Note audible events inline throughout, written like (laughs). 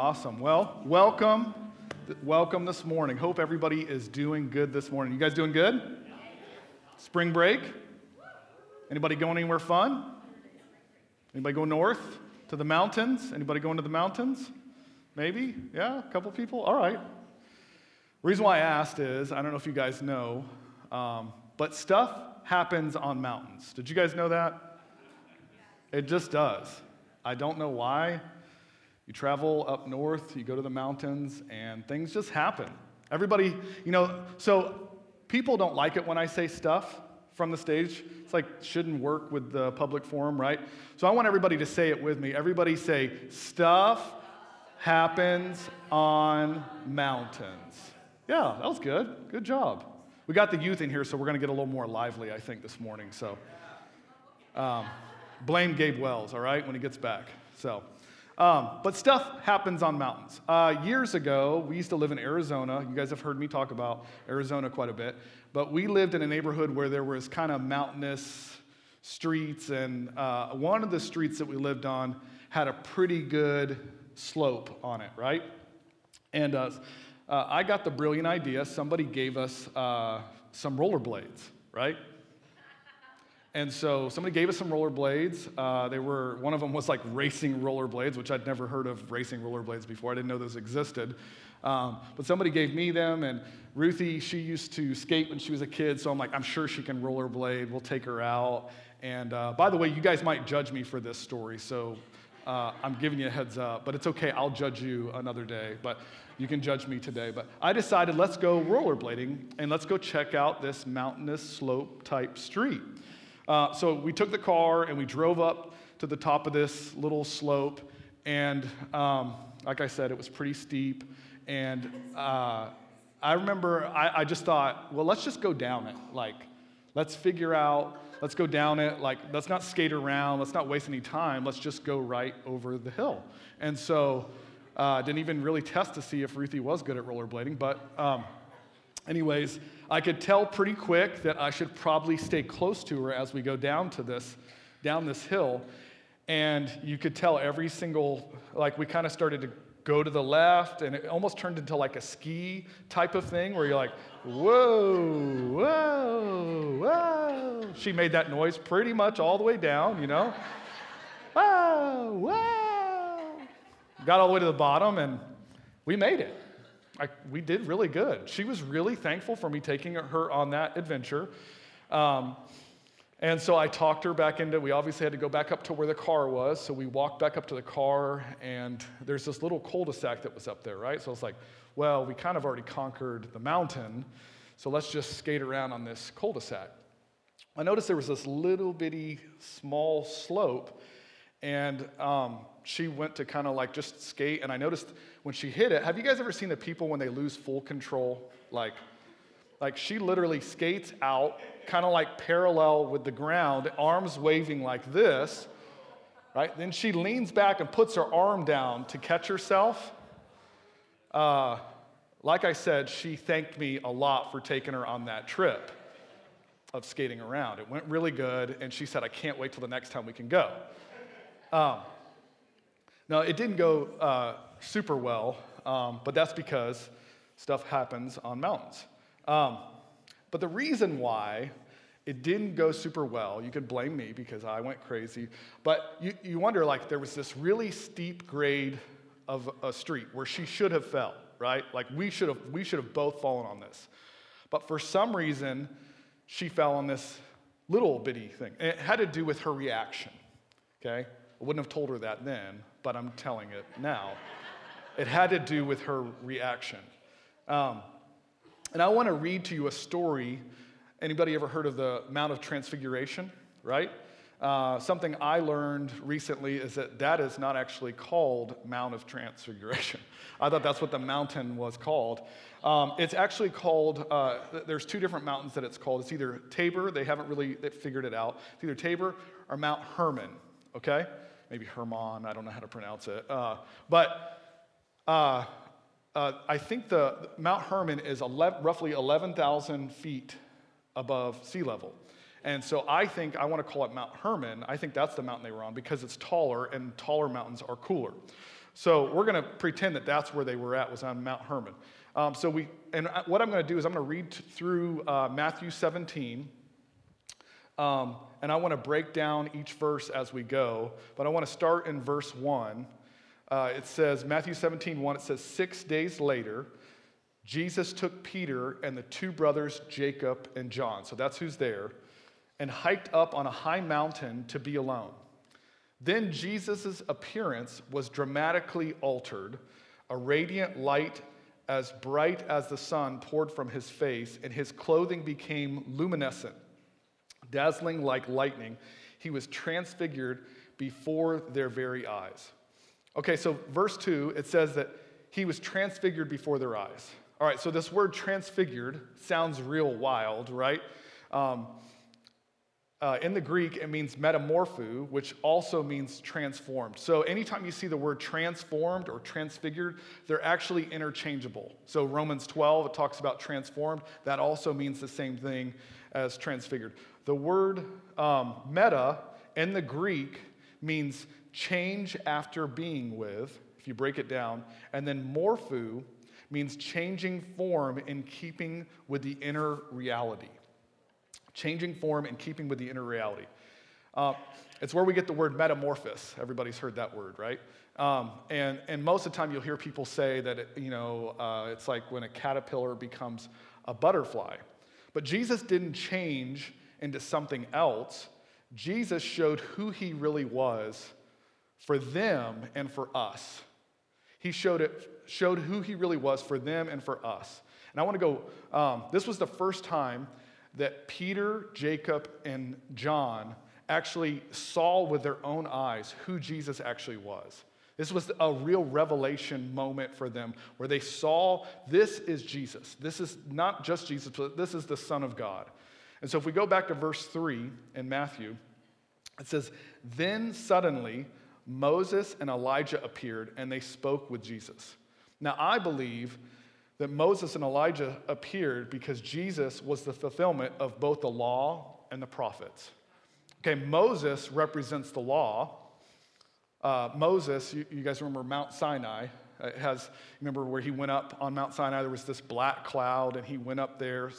Awesome. Well, welcome. Welcome this morning. Hope everybody is doing good this morning. You guys doing good? Spring break? Anybody going anywhere fun? Anybody go north to the mountains? Anybody going to the mountains? Maybe? Yeah, a couple people? All right. Reason why I asked is I don't know if you guys know, um, but stuff happens on mountains. Did you guys know that? It just does. I don't know why. You travel up north, you go to the mountains, and things just happen. Everybody, you know, so people don't like it when I say stuff from the stage. It's like shouldn't work with the public forum, right? So I want everybody to say it with me. Everybody say, stuff happens on mountains. Yeah, that was good. Good job. We got the youth in here, so we're going to get a little more lively, I think, this morning. So um, blame Gabe Wells, all right, when he gets back. So. Um, but stuff happens on mountains. Uh, years ago, we used to live in Arizona. You guys have heard me talk about Arizona quite a bit. But we lived in a neighborhood where there was kind of mountainous streets, and uh, one of the streets that we lived on had a pretty good slope on it, right? And uh, uh I got the brilliant idea. Somebody gave us uh, some rollerblades, right? And so somebody gave us some rollerblades. Uh, they were one of them was like racing rollerblades, which I'd never heard of racing rollerblades before. I didn't know those existed. Um, but somebody gave me them, and Ruthie, she used to skate when she was a kid, so I'm like, I'm sure she can rollerblade. We'll take her out. And uh, by the way, you guys might judge me for this story, so uh, I'm giving you a heads up. But it's okay, I'll judge you another day. But you can judge me today. But I decided let's go rollerblading and let's go check out this mountainous slope type street. Uh, so we took the car and we drove up to the top of this little slope. And um, like I said, it was pretty steep. And uh, I remember I, I just thought, well, let's just go down it. Like, let's figure out, let's go down it. Like, let's not skate around. Let's not waste any time. Let's just go right over the hill. And so, uh, didn't even really test to see if Ruthie was good at rollerblading. But, um, anyways, I could tell pretty quick that I should probably stay close to her as we go down to this, down this hill. And you could tell every single, like we kind of started to go to the left, and it almost turned into like a ski type of thing where you're like, whoa, whoa, whoa. She made that noise pretty much all the way down, you know? (laughs) whoa, whoa. Got all the way to the bottom, and we made it. I, we did really good. She was really thankful for me taking her on that adventure. Um, and so I talked her back into, we obviously had to go back up to where the car was. So we walked back up to the car, and there's this little cul de sac that was up there, right? So I was like, well, we kind of already conquered the mountain. So let's just skate around on this cul de sac. I noticed there was this little bitty small slope, and um, she went to kind of like just skate. And I noticed when she hit it, have you guys ever seen the people when they lose full control? Like, like she literally skates out, kind of like parallel with the ground, arms waving like this, right? Then she leans back and puts her arm down to catch herself. Uh, like I said, she thanked me a lot for taking her on that trip of skating around. It went really good, and she said, I can't wait till the next time we can go. Um, now, it didn't go uh, super well, um, but that's because stuff happens on mountains. Um, but the reason why it didn't go super well, you could blame me because I went crazy, but you, you wonder like there was this really steep grade of a street where she should have fell, right? Like we should have, we should have both fallen on this. But for some reason, she fell on this little bitty thing. And it had to do with her reaction, okay? I wouldn't have told her that then, but I'm telling it now. it had to do with her reaction. Um, and I want to read to you a story. Anybody ever heard of the Mount of Transfiguration, right? Uh, something I learned recently is that that is not actually called Mount of Transfiguration. (laughs) I thought that's what the mountain was called. Um, it's actually called, uh, there's two different mountains that it's called. It's either Tabor, they haven't really figured it out. It's either Tabor or Mount Hermon, okay? Maybe Hermon, I don't know how to pronounce it. Uh, but uh, uh, I think the Mount Hermon is 11, roughly 11,000 feet above sea level. And so I think I want to call it Mount Hermon. I think that's the mountain they were on because it's taller and taller mountains are cooler. So we're going to pretend that that's where they were at, was on Mount Hermon. Um, so we, and what I'm going to do is I'm going to read t- through uh, Matthew 17. Um, and I want to break down each verse as we go, but I want to start in verse 1. Uh, it says, Matthew 17, 1, it says, Six days later, Jesus took Peter and the two brothers, Jacob and John, so that's who's there, and hiked up on a high mountain to be alone. Then Jesus' appearance was dramatically altered. A radiant light as bright as the sun poured from his face, and his clothing became luminescent, dazzling like lightning. He was transfigured before their very eyes. Okay, so verse 2, it says that he was transfigured before their eyes. All right, so this word transfigured sounds real wild, right? Um, uh, in the Greek, it means metamorpho, which also means transformed. So anytime you see the word transformed or transfigured, they're actually interchangeable. So Romans 12, it talks about transformed. That also means the same thing as transfigured. The word um, meta in the Greek means change after being with, if you break it down. And then morpho means changing form in keeping with the inner reality changing form and keeping with the inner reality. Uh, it's where we get the word metamorphosis. Everybody's heard that word, right? Um, and, and most of the time you'll hear people say that, it, you know, uh, it's like when a caterpillar becomes a butterfly. But Jesus didn't change into something else. Jesus showed who he really was for them and for us. He showed, it, showed who he really was for them and for us. And I want to go, um, this was the first time that Peter, Jacob, and John actually saw with their own eyes who Jesus actually was. This was a real revelation moment for them where they saw this is Jesus. This is not just Jesus, but this is the Son of God. And so if we go back to verse 3 in Matthew, it says, Then suddenly Moses and Elijah appeared and they spoke with Jesus. Now I believe that Moses and Elijah appeared because Jesus was the fulfillment of both the law and the prophets. Okay, Moses represents the law. Uh, Moses, you, you, guys remember Mount Sinai? It has, remember where he went up on Mount Sinai? There was this black cloud, and he went up there.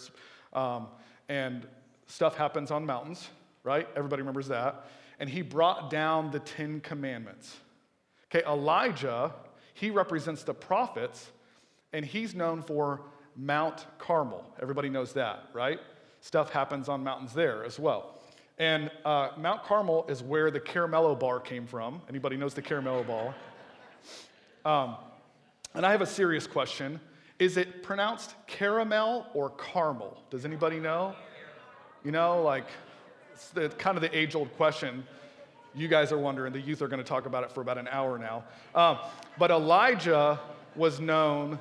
Um, and stuff happens on mountains, right? Everybody remembers that. And he brought down the Ten Commandments. Okay, Elijah, he represents the prophets and he's known for Mount Carmel. Everybody knows that, right? Stuff happens on mountains there as well. And uh, Mount Carmel is where the Caramello bar came from. Anybody knows the Caramello bar? (laughs) Um, and I have a serious question. Is it pronounced caramel or caramel? Does anybody know? You know, like, it's the, kind of the age old question. You guys are wondering. The youth are going to talk about it for about an hour now. Um, but Elijah was known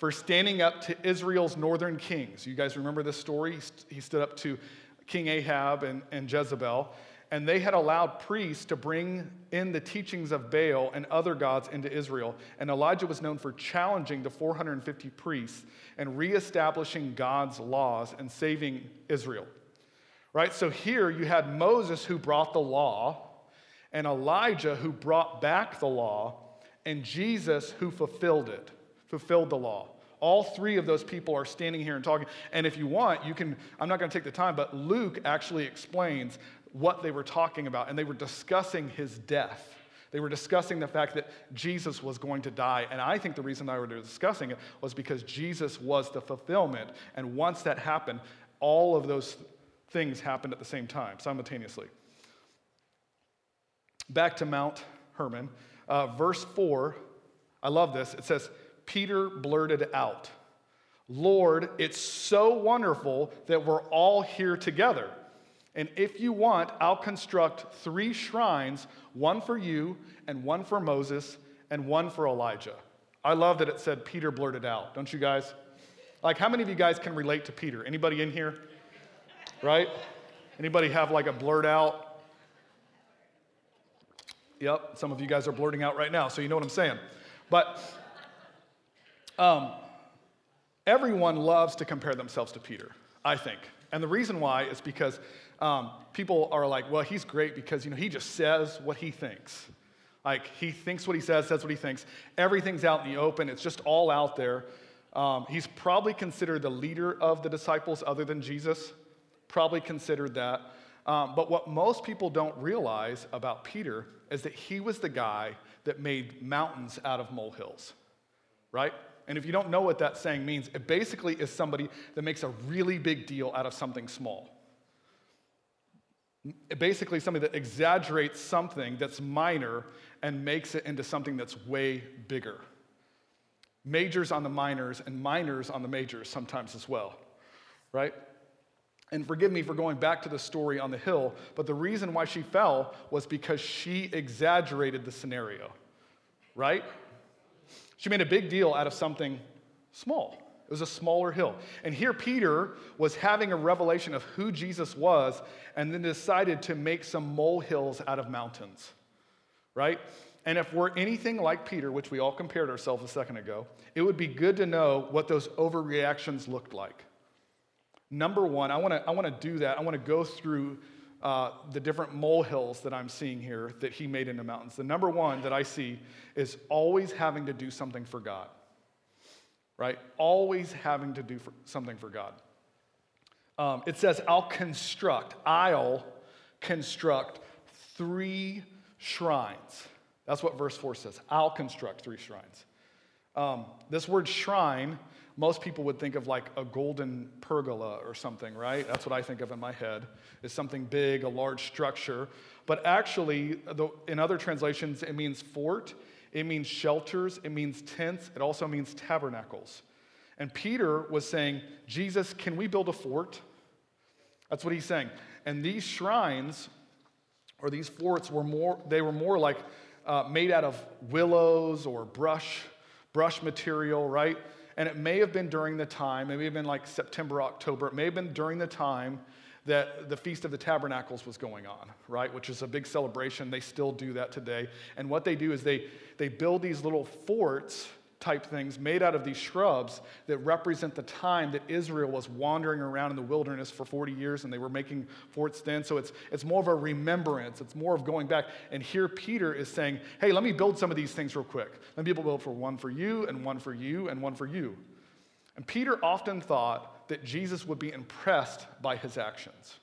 for standing up to Israel's northern kings. You guys remember this story? He stood up to King Ahab and, and Jezebel, and they had allowed priests to bring in the teachings of Baal and other gods into Israel. And Elijah was known for challenging the 450 priests and reestablishing God's laws and saving Israel. Right? So here you had Moses who brought the law, and Elijah who brought back the law, and Jesus who fulfilled it fulfilled the law. All three of those people are standing here and talking. And if you want, you can, I'm not going to take the time, but Luke actually explains what they were talking about. And they were discussing his death. They were discussing the fact that Jesus was going to die. And I think the reason they were discussing it was because Jesus was the fulfillment. And once that happened, all of those things happened at the same time, simultaneously. Back to Mount Hermon, uh, verse 4. I love this. It says, Peter blurted out, Lord, it's so wonderful that we're all here together. And if you want, I'll construct three shrines one for you, and one for Moses, and one for Elijah. I love that it said Peter blurted out, don't you guys? Like, how many of you guys can relate to Peter? Anybody in here? Right? Anybody have like a blurt out? Yep, some of you guys are blurting out right now, so you know what I'm saying. But um, everyone loves to compare themselves to Peter, I think. And the reason why is because um, people are like, well, he's great because, you know, he just says what he thinks. Like he thinks what he says, says what he thinks. Everything's out in the open, it's just all out there. Um, he's probably considered the leader of the disciples other than Jesus, probably considered that. Um, but what most people don't realize about Peter is that he was the guy that made mountains out of molehills, right? And if you don't know what that saying means, it basically is somebody that makes a really big deal out of something small. Basically, somebody that exaggerates something that's minor and makes it into something that's way bigger. Majors on the minors and minors on the majors sometimes as well, right? And forgive me for going back to the story on the hill, but the reason why she fell was because she exaggerated the scenario, right? She made a big deal out of something small. It was a smaller hill. And here Peter was having a revelation of who Jesus was and then decided to make some molehills out of mountains, right? And if we're anything like Peter, which we all compared ourselves a second ago, it would be good to know what those overreactions looked like. Number one, I want to I wanna do that. I want to go through uh, the different molehills that I'm seeing here that he made in the mountains. The number one that I see is always having to do something for God, right? Always having to do for, something for God. Um, it says, I'll construct, I'll construct three shrines. That's what verse 4 says. I'll construct three shrines. Um, this word shrine most people would think of like a golden pergola or something, right? That's what I think of in my head, is something big, a large structure. But actually, in other translations, it means fort, it means shelters, it means tents, it also means tabernacles. And Peter was saying, Jesus, can we build a fort? That's what he's saying. And these shrines or these forts were more, they were more like uh, made out of willows or brush, brush material, right? And it may have been during the time, it may have been like September, October, it may have been during the time that the Feast of the Tabernacles was going on, right? Which is a big celebration. They still do that today. And what they do is they, they build these little forts type things made out of these shrubs that represent the time that Israel was wandering around in the wilderness for 40 years and they were making forts then. So it's, it's more of a remembrance, it's more of going back. And here Peter is saying, hey, let me build some of these things real quick. Let me build for one for you, and one for you, and one for you. And Peter often thought that Jesus would be impressed by his actions,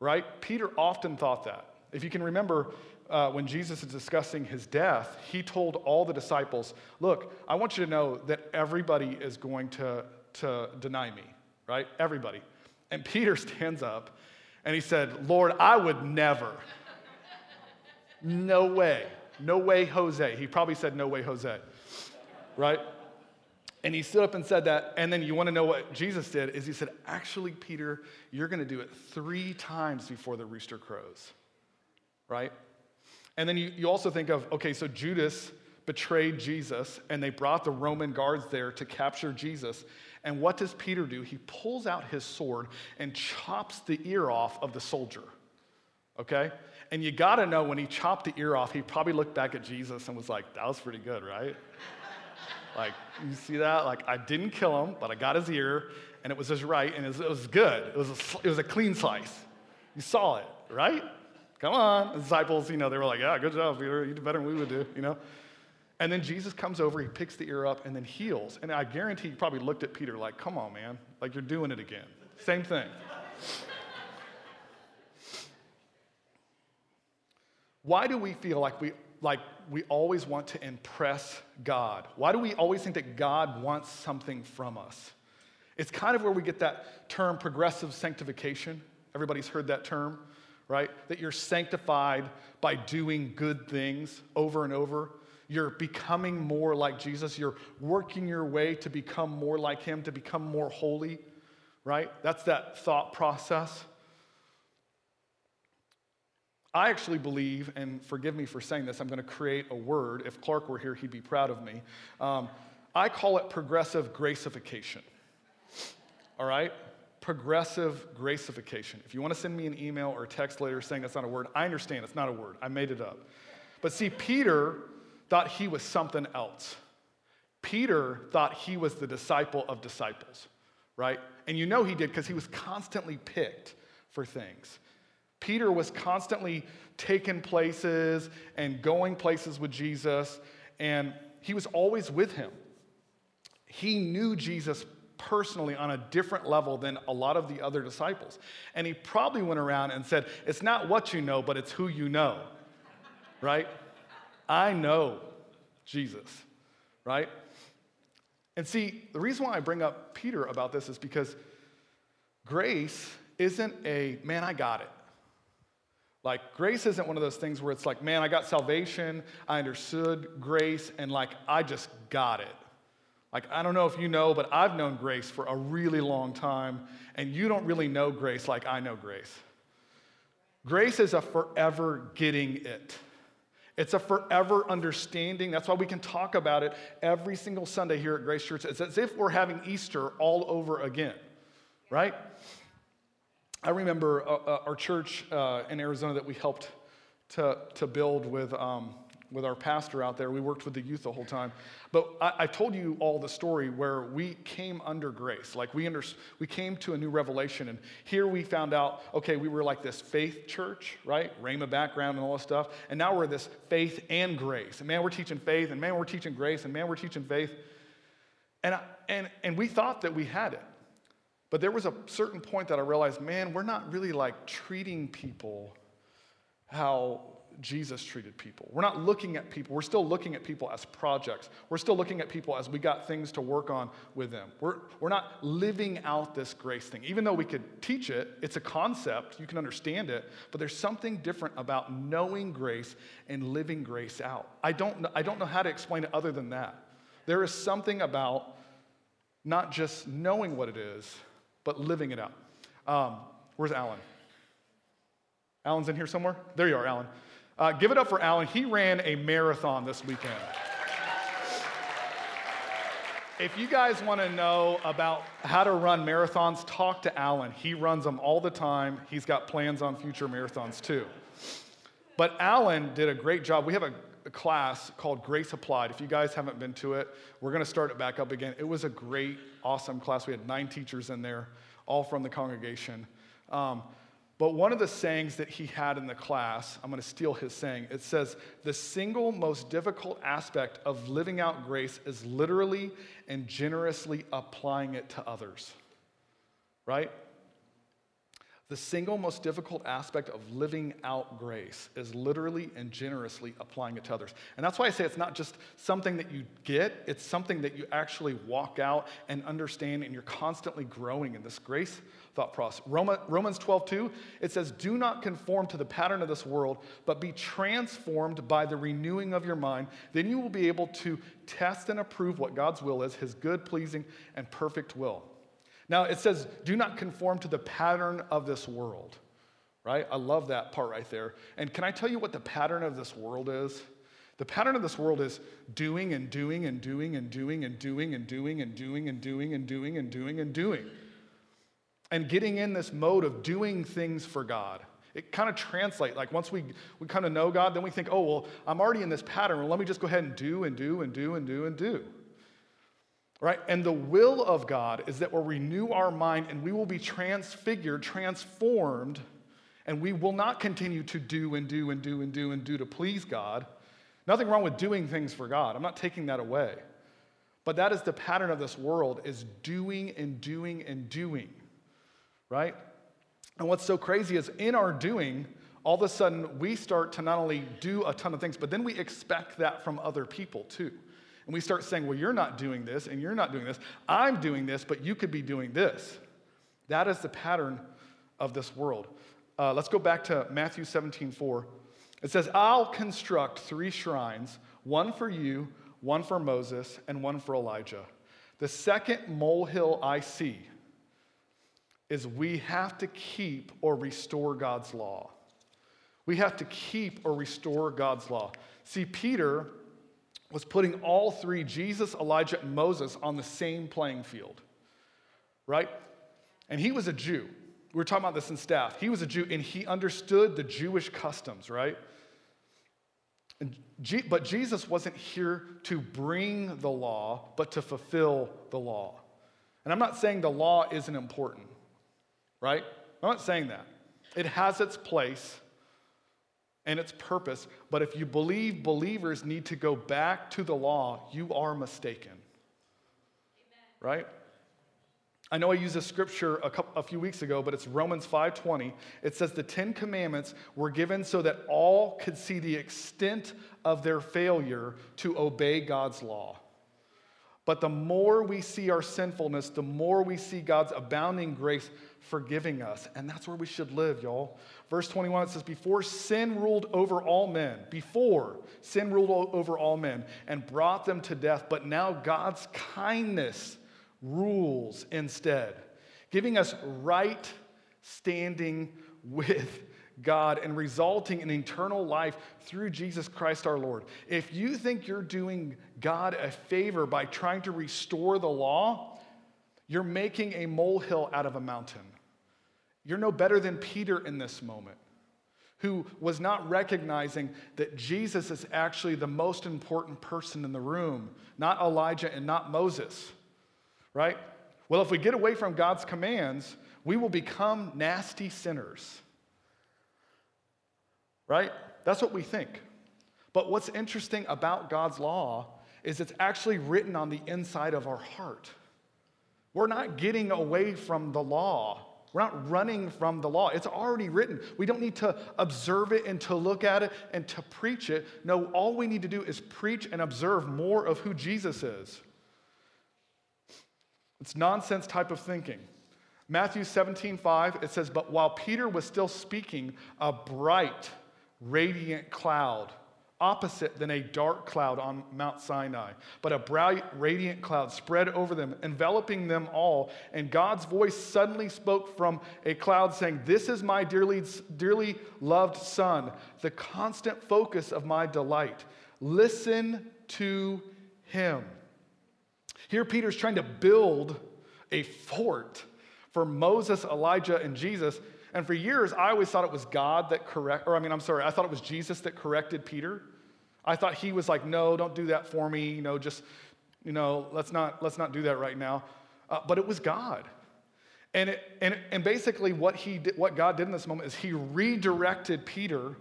right? Peter often thought that. If you can remember, uh, when Jesus is discussing his death, he told all the disciples, Look, I want you to know that everybody is going to, to deny me, right? Everybody. And (laughs) Peter stands up and he said, Lord, I would never. no way. No way, Jose. He probably said, No way, Jose, right? And he stood up and said that. And then you want to know what Jesus did is he said, Actually, Peter, you're going to do it three times before the rooster crows, right? And then you, you also think of, okay, so Judas betrayed Jesus and they brought the Roman guards there to capture Jesus. And what does Peter do? He pulls out his sword and chops the ear off of the soldier. Okay? And you gotta know when he chopped the ear off, he probably looked back at Jesus and was like, that was pretty good, right? (laughs) like, you see that? Like, I didn't kill him, but I got his ear and it was his right and it was, it was good. It was, a, it was a clean slice. You saw it, right? Come on. The disciples, you know, they were like, yeah, good job, Peter. You did better than we would do, you know? And then Jesus comes over, he picks the ear up, and then heals. And I guarantee he probably looked at Peter like, come on, man. Like you're doing it again. Same thing. Why do we feel like we, like we always want to impress God? Why do we always think that God wants something from us? It's kind of where we get that term progressive sanctification. Everybody's heard that term right? That you're sanctified by doing good things over and over. You're becoming more like Jesus. You're working your way to become more like Him, to become more holy, right? That's that thought process. I actually believe, and forgive me for saying this, I'm going to create a word. If Clark were here, he'd be proud of me. Um, I call it progressive gracification. All right? Progressive gracification. If you want to send me an email or text later saying that's not a word, I understand it's not a word. I made it up. But see, Peter thought he was something else. Peter thought he was the disciple of disciples, right? And you know he did because he was constantly picked for things. Peter was constantly taking places and going places with Jesus, and he was always with him. He knew Jesus personally on a different level than a lot of the other disciples. And he probably went around and said, It's not what you know, but it's who you know, right? I know Jesus, right? And see, the reason why I bring up Peter about this is because grace isn't a, man, I got it. Like, grace isn't one of those things where it's like, man, I got salvation, I understood grace, and like, I just got it. Like, I don't know if you know, but I've known grace for a really long time, and you don't really know grace like I know grace. Grace is a forever getting it. It's a forever understanding. That's why we can talk about it every single Sunday here at Grace Church. It's as if we're having Easter all over again, right? I remember uh, uh, our church uh, in Arizona that we helped to, to build with, um, with our pastor out there. We worked with the youth the whole time. But I, I, told you all the story where we came under grace. Like we, under, we came to a new revelation. And here we found out, okay, we were like this faith church, right? Rhema background and all this stuff. And now we're this faith and grace. And man, we're teaching faith. And man, we're teaching grace. And man, we're teaching faith. And, I, and, and we thought that we had it. But there was a certain point that I realized, man, we're not really like treating people how Jesus treated people. We're not looking at people. We're still looking at people as projects. We're still looking at people as we got things to work on with them. We're, we're not living out this grace thing. Even though we could teach it, it's a concept, you can understand it, but there's something different about knowing grace and living grace out. I don't, I don't know how to explain it other than that. There is something about not just knowing what it is, but living it out. Um, where's Alan? Alan's in here somewhere? There you are, Alan. Uh, give it up for Alan. He ran a marathon this weekend. If you guys want to know about how to run marathons, talk to Alan. He runs them all the time. He's got plans on future marathons too. But Alan did a great job. We have a, a class called Grace Applied. If you guys haven't been to it, we're going to start it back up again. It was a great, awesome class. We had nine teachers in there, all from the congregation. Um, but one of the sayings that he had in the class, I'm going to steal his saying. It says, The single most difficult aspect of living out grace is literally and generously applying it to others. Right? The single most difficult aspect of living out grace is literally and generously applying it to others. And that's why I say it's not just something that you get, it's something that you actually walk out and understand, and you're constantly growing in this grace thought process. Romans 12, 2, it says, Do not conform to the pattern of this world, but be transformed by the renewing of your mind. Then you will be able to test and approve what God's will is, his good, pleasing, and perfect will. Now, it says, do not conform to the pattern of this world, right? I love that part right there. And can I tell you what the pattern of this world is? The pattern of this world is doing and doing and doing and doing and doing and doing and doing and doing and doing and doing and doing. And getting in this mode of doing things for God. It kind of translates, like once we, we kind of know God, then we think, oh, well, I'm already in this pattern. Well, let me just go ahead and do and do and do and do and do right? And the will of God is that we'll renew our mind and we will be transfigured, transformed, and we will not continue to do and do and do and do and do to please God. Nothing wrong with doing things for God. I'm not taking that away. But that is the pattern of this world is doing and doing and doing. Right? And what's so crazy is in our doing, all of a sudden we start to not only do a ton of things, but then we expect that from other people too and we start saying, well, you're not doing this and you're not doing this. I'm doing this, but you could be doing this. That is the pattern of this world. Uh, let's go back to Matthew 17 4. It says, I'll construct three shrines, one for you, one for Moses, and one for Elijah. The second molehill I see is we have to keep or restore God's law. We have to keep or restore God's law. See, Peter was putting all three, Jesus, Elijah, and Moses, on the same playing field, right? And he was a Jew. We were talking about this in staff. He was a Jew and he understood the Jewish customs, right? But Jesus wasn't here to bring the law, but to fulfill the law. And I'm not saying the law isn't important, right? I'm not saying that. It has its place and its purpose, but if you believe believers need to go back to the law, you are mistaken. Amen. Right? I know I used a scripture a, couple, a few weeks ago, but it's Romans 5:20. It says the 10 commandments were given so that all could see the extent of their failure to obey God's law. But the more we see our sinfulness, the more we see God's abounding grace forgiving us. And that's where we should live, y'all. Verse 21, it says, Before sin ruled over all men, before sin ruled over all men and brought them to death, but now God's kindness rules instead, giving us right standing (laughs) with God and resulting in eternal life through Jesus Christ our Lord. If you think you're doing God a favor by trying to restore the law, you're making a molehill out of a mountain. You're no better than Peter in this moment, who was not recognizing that Jesus is actually the most important person in the room, not Elijah and not Moses, right? Well, if we get away from God's commands, we will become nasty sinners right? That's what we think. But what's interesting about God's law is it's actually written on the inside of our heart. We're not getting away from the law. We're not running from the law. It's already written. We don't need to observe it and to look at it and to preach it. No, all we need to do is preach and observe more of who Jesus is. It's nonsense type of thinking. Matthew 17, 5, it says, But while Peter was still speaking, a bright radiant cloud, opposite than a dark cloud on Mount Sinai, but a bright, radiant cloud spread over them, enveloping them all. And God's voice suddenly spoke from a cloud, saying, This is my dearly, dearly loved Son, the constant focus of my delight. Listen to him. Here, Peter's trying to build a fort for Moses, Elijah, and Jesus and for years, I always thought it was God that correct, or I mean, I'm sorry, I thought it was Jesus that corrected Peter. I thought he was like, no, don't do that for me. You know, just, you know, let's not, let's not do that right now. Uh, but it was God. And, it, and, and basically what, he did, what God did in this moment is he redirected Peter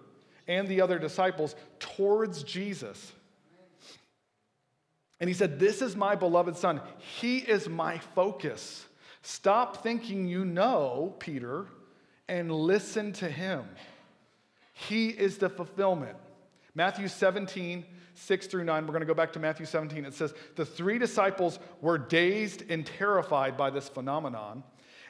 and the other disciples towards Jesus. And he said, This is my beloved son. He is my focus. Stop thinking you know, Peter, and listen to him. He is the fulfillment. Matthew 17, 6 through 9, we're going to go back to Matthew 17. It says, The three disciples were dazed and terrified by this phenomenon,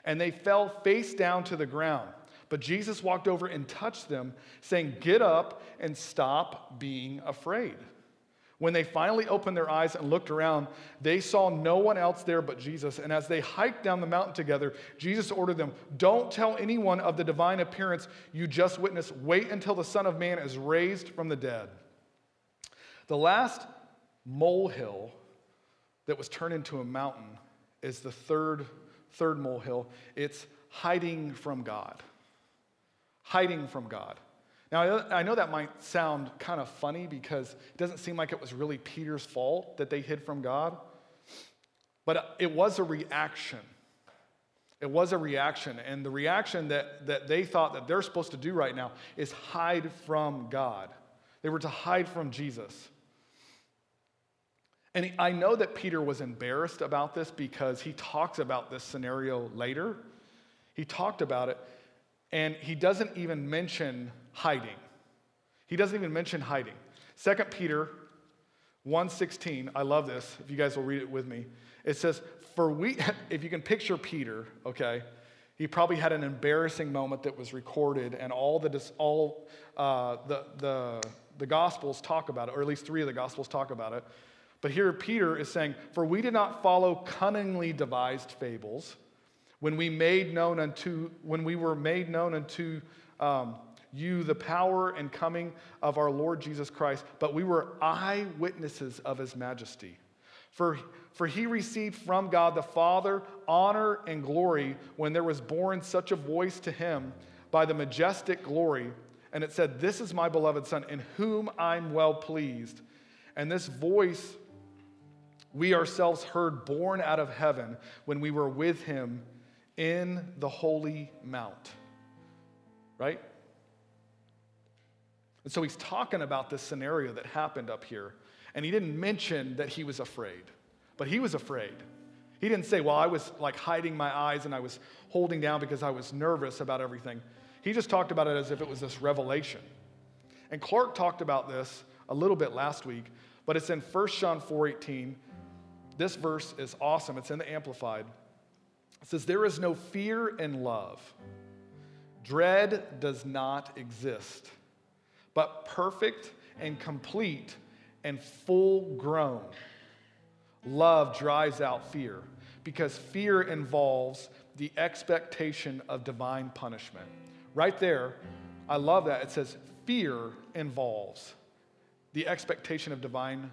and they fell face down to the ground. But Jesus walked over and touched them, saying, Get up and stop being afraid. When they finally opened their eyes and looked around, they saw no one else there but Jesus. And as they hiked down the mountain together, Jesus ordered them, Don't tell anyone of the divine appearance you just witnessed. Wait until the Son of Man is raised from the dead. The last molehill that was turned into a mountain is the third, third molehill. It's hiding from God. Hiding from God. Now, I know that might sound kind of funny because it doesn't seem like it was really Peter's fault that they hid from God, but it was a reaction. It was a reaction. And the reaction that, that they thought that they're supposed to do right now is hide from God. They were to hide from Jesus. And I know that Peter was embarrassed about this because he talks about this scenario later. He talked about it, and he doesn't even mention hiding. He doesn't even mention hiding. 2 Peter 1:16, I love this. If you guys will read it with me. It says, "For we (laughs) if you can picture Peter, okay? He probably had an embarrassing moment that was recorded and all the all uh, the the the gospels talk about it, or at least 3 of the gospels talk about it. But here Peter is saying, "For we did not follow cunningly devised fables when we made known unto when we were made known unto um, you the power and coming of our Lord Jesus Christ, but we were eyewitnesses of his majesty. For, for he received from God the Father honor and glory when there was born such a voice to him by the majestic glory. And it said, This is my beloved Son, in whom I'm well pleased. And this voice we ourselves heard born out of heaven when we were with him in the holy mount right? And so he's talking about this scenario that happened up here. And he didn't mention that he was afraid, but he was afraid. He didn't say, Well, I was like hiding my eyes and I was holding down because I was nervous about everything. He just talked about it as if it was this revelation. And Clark talked about this a little bit last week, but it's in 1 John 4:18. This verse is awesome. It's in the Amplified. It says, There is no fear in love. Dread does not exist, but perfect and complete and full grown. Love drives out fear because fear involves the expectation of divine punishment. Right there, I love that. It says, fear involves the expectation of divine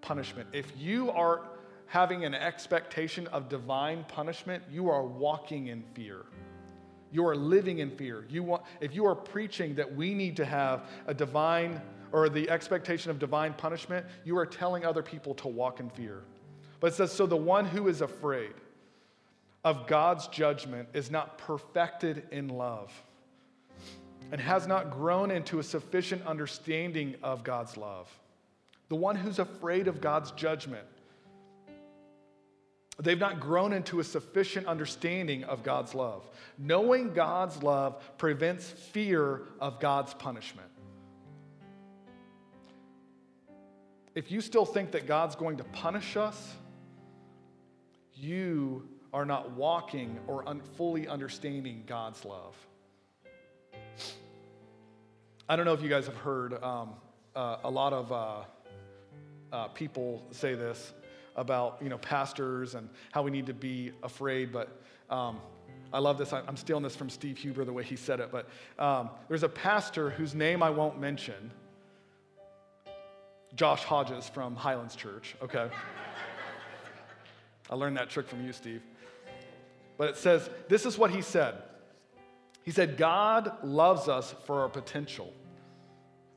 punishment. If you are having an expectation of divine punishment, you are walking in fear. You are living in fear. You want, if you are preaching that we need to have a divine or the expectation of divine punishment, you are telling other people to walk in fear. But it says, so the one who is afraid of God's judgment is not perfected in love and has not grown into a sufficient understanding of God's love. The one who's afraid of God's judgment, they've not grown into a sufficient understanding of God's love. Knowing God's love prevents fear of God's punishment. If you still think that God's going to punish us, you are not walking or un- fully understanding God's love. I don't know if you guys have heard um, uh, a lot of uh, uh, people say this about you know pastors and how we need to be afraid, but um, I love this. I'm stealing this from Steve Huber the way he said it, but um, there's a pastor whose name I won't mention. Josh Hodges from Highlands Church. Okay. I learned that trick from you, Steve. But it says, this is what he said. He said, God loves us for our potential.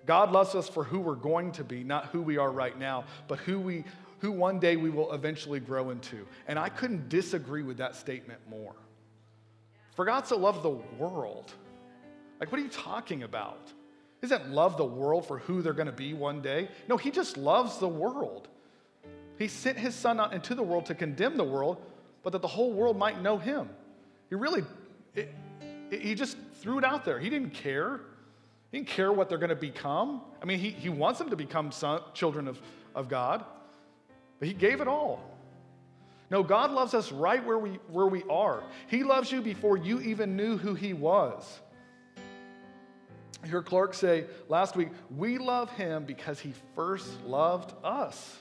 God loves us for who we're going to be, not who we are right now, but who we who one day we will eventually grow into. And I couldn't disagree with that statement more. For God so loved the world. Like, what are you talking about? He doesn't love the world for who they're going to be one day. No, he just loves the world. He sent his son out into the world to condemn the world, but that the whole world might know him. He really, it, it, he just threw it out there. He didn't care. He didn't care what they're going to become. I mean, he, he wants them to become son, children of, of God, he gave it all. No, God loves us right where we, where we are. He loves you before you even knew who he was. I heard Clark say last week, we love him because he first loved us.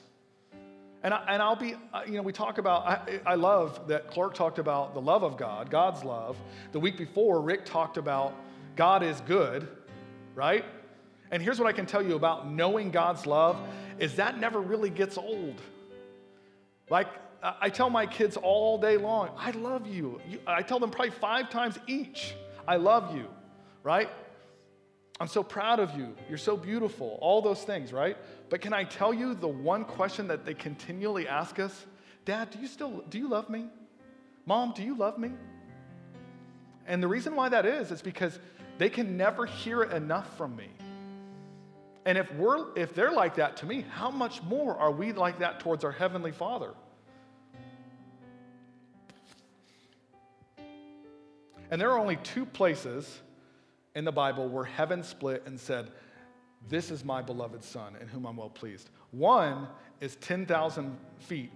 And, I, and I'll be, uh, you know, we talk about, I, I love that Clark talked about the love of God, God's love. The week before, Rick talked about God is good right? And here's what I can tell you about knowing God's love is that never really gets old. Like I tell my kids all day long, I love you. I tell them probably five times each, I love you, right? I'm so proud of you. You're so beautiful. All those things, right? But can I tell you the one question that they continually ask us? Dad, do you still do you love me? Mom, do you love me? And the reason why that is is because they can never hear it enough from me. And if, we're, if they're like that to me, how much more are we like that towards our Heavenly Father? And there are only two places in the Bible where heaven split and said, This is my beloved Son in whom I'm well pleased. One is 10,000 feet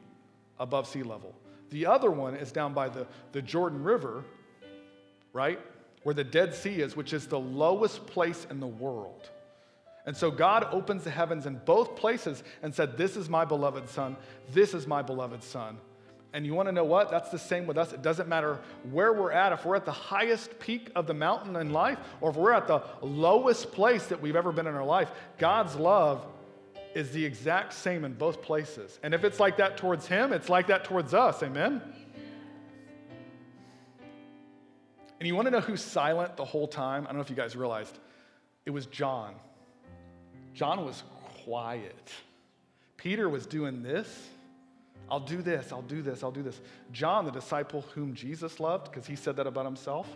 above sea level, the other one is down by the, the Jordan River, right? where the Dead Sea is, which is the lowest place in the world. And so God opens the heavens in both places and said, This is my beloved Son, this is my beloved Son. And you want to know what? That's the same with us. It doesn't matter where we're at, if we're at the highest peak of the mountain in life, or if we're at the lowest place that we've ever been in our life, God's love is the exact same in both places. And if it's like that towards Him, it's like that towards us. Amen? And you want to know who's silent the whole time? I don't know if you guys realized. It was John. John was quiet. Peter was doing this. I'll do this, I'll do this, I'll do this. John, the disciple whom Jesus loved, because he said that about himself,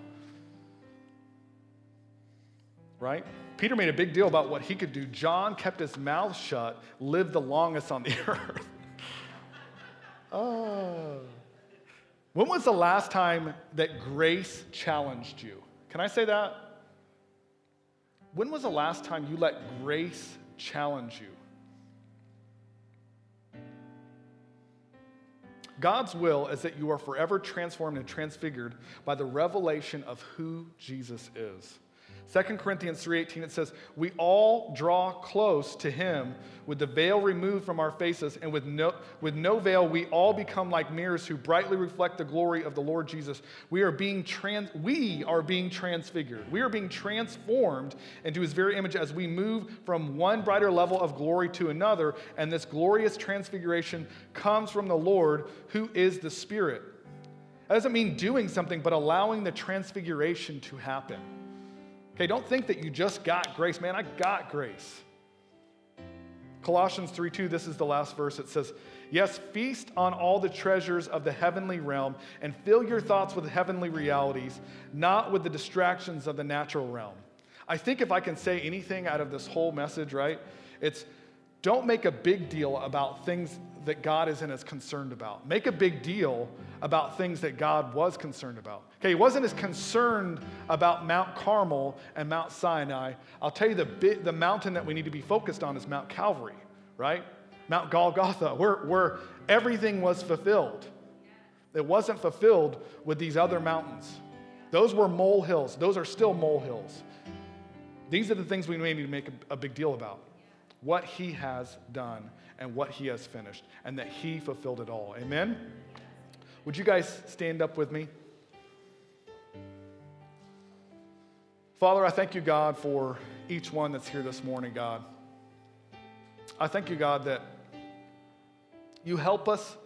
right? Peter made a big deal about what he could do. John kept his mouth shut, lived the longest on the (laughs) earth. oh. When was the last time that grace challenged you? Can I say that? When was the last time you let grace challenge you? God's will is that you are forever transformed and transfigured by the revelation of who Jesus is. 2 Corinthians 3:18 it says, "We all draw close to him with the veil removed from our faces and with no with no veil we all become like mirrors who brightly reflect the glory of the Lord Jesus. We are being trans we are being transfigured. We are being transformed into his very image as we move from one brighter level of glory to another, and this glorious transfiguration comes from the Lord who is the Spirit." That doesn't mean doing something, but allowing the transfiguration to happen. Okay, don't think that you just got grace. Man, I got grace. Colossians 3 2, this is the last verse. It says, Yes, feast on all the treasures of the heavenly realm and fill your thoughts with heavenly realities, not with the distractions of the natural realm. I think if I can say anything out of this whole message, right, it's don't make a big deal about things that God isn't as concerned about. Make a big deal about things that God was concerned about. Okay, he wasn't as concerned about Mount Carmel and Mount Sinai. I'll tell you the, the mountain that we need to be focused on is Mount Calvary, right? Mount Golgotha, where, where everything was fulfilled. It wasn't fulfilled with these other mountains. Those were molehills. Those are still molehills. These are the things we need to make a, a big deal about what he has done and what he has finished, and that he fulfilled it all. Amen? Would you guys stand up with me? Father, I thank you, God, for each one that's here this morning, God. I thank you, God, that you help us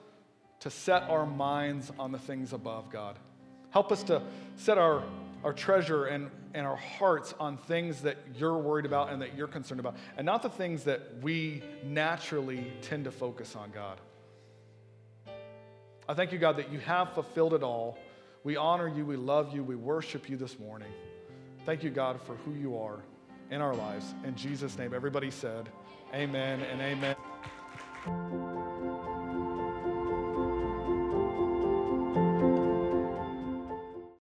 to set our minds on the things above, God. Help us to set our, our treasure and, and our hearts on things that you're worried about and that you're concerned about, and not the things that we naturally tend to focus on, God. I thank you, God, that you have fulfilled it all. We honor you, we love you, we worship you this morning. Thank you, God, for who you are in our lives. In Jesus' name, everybody said, Amen and amen.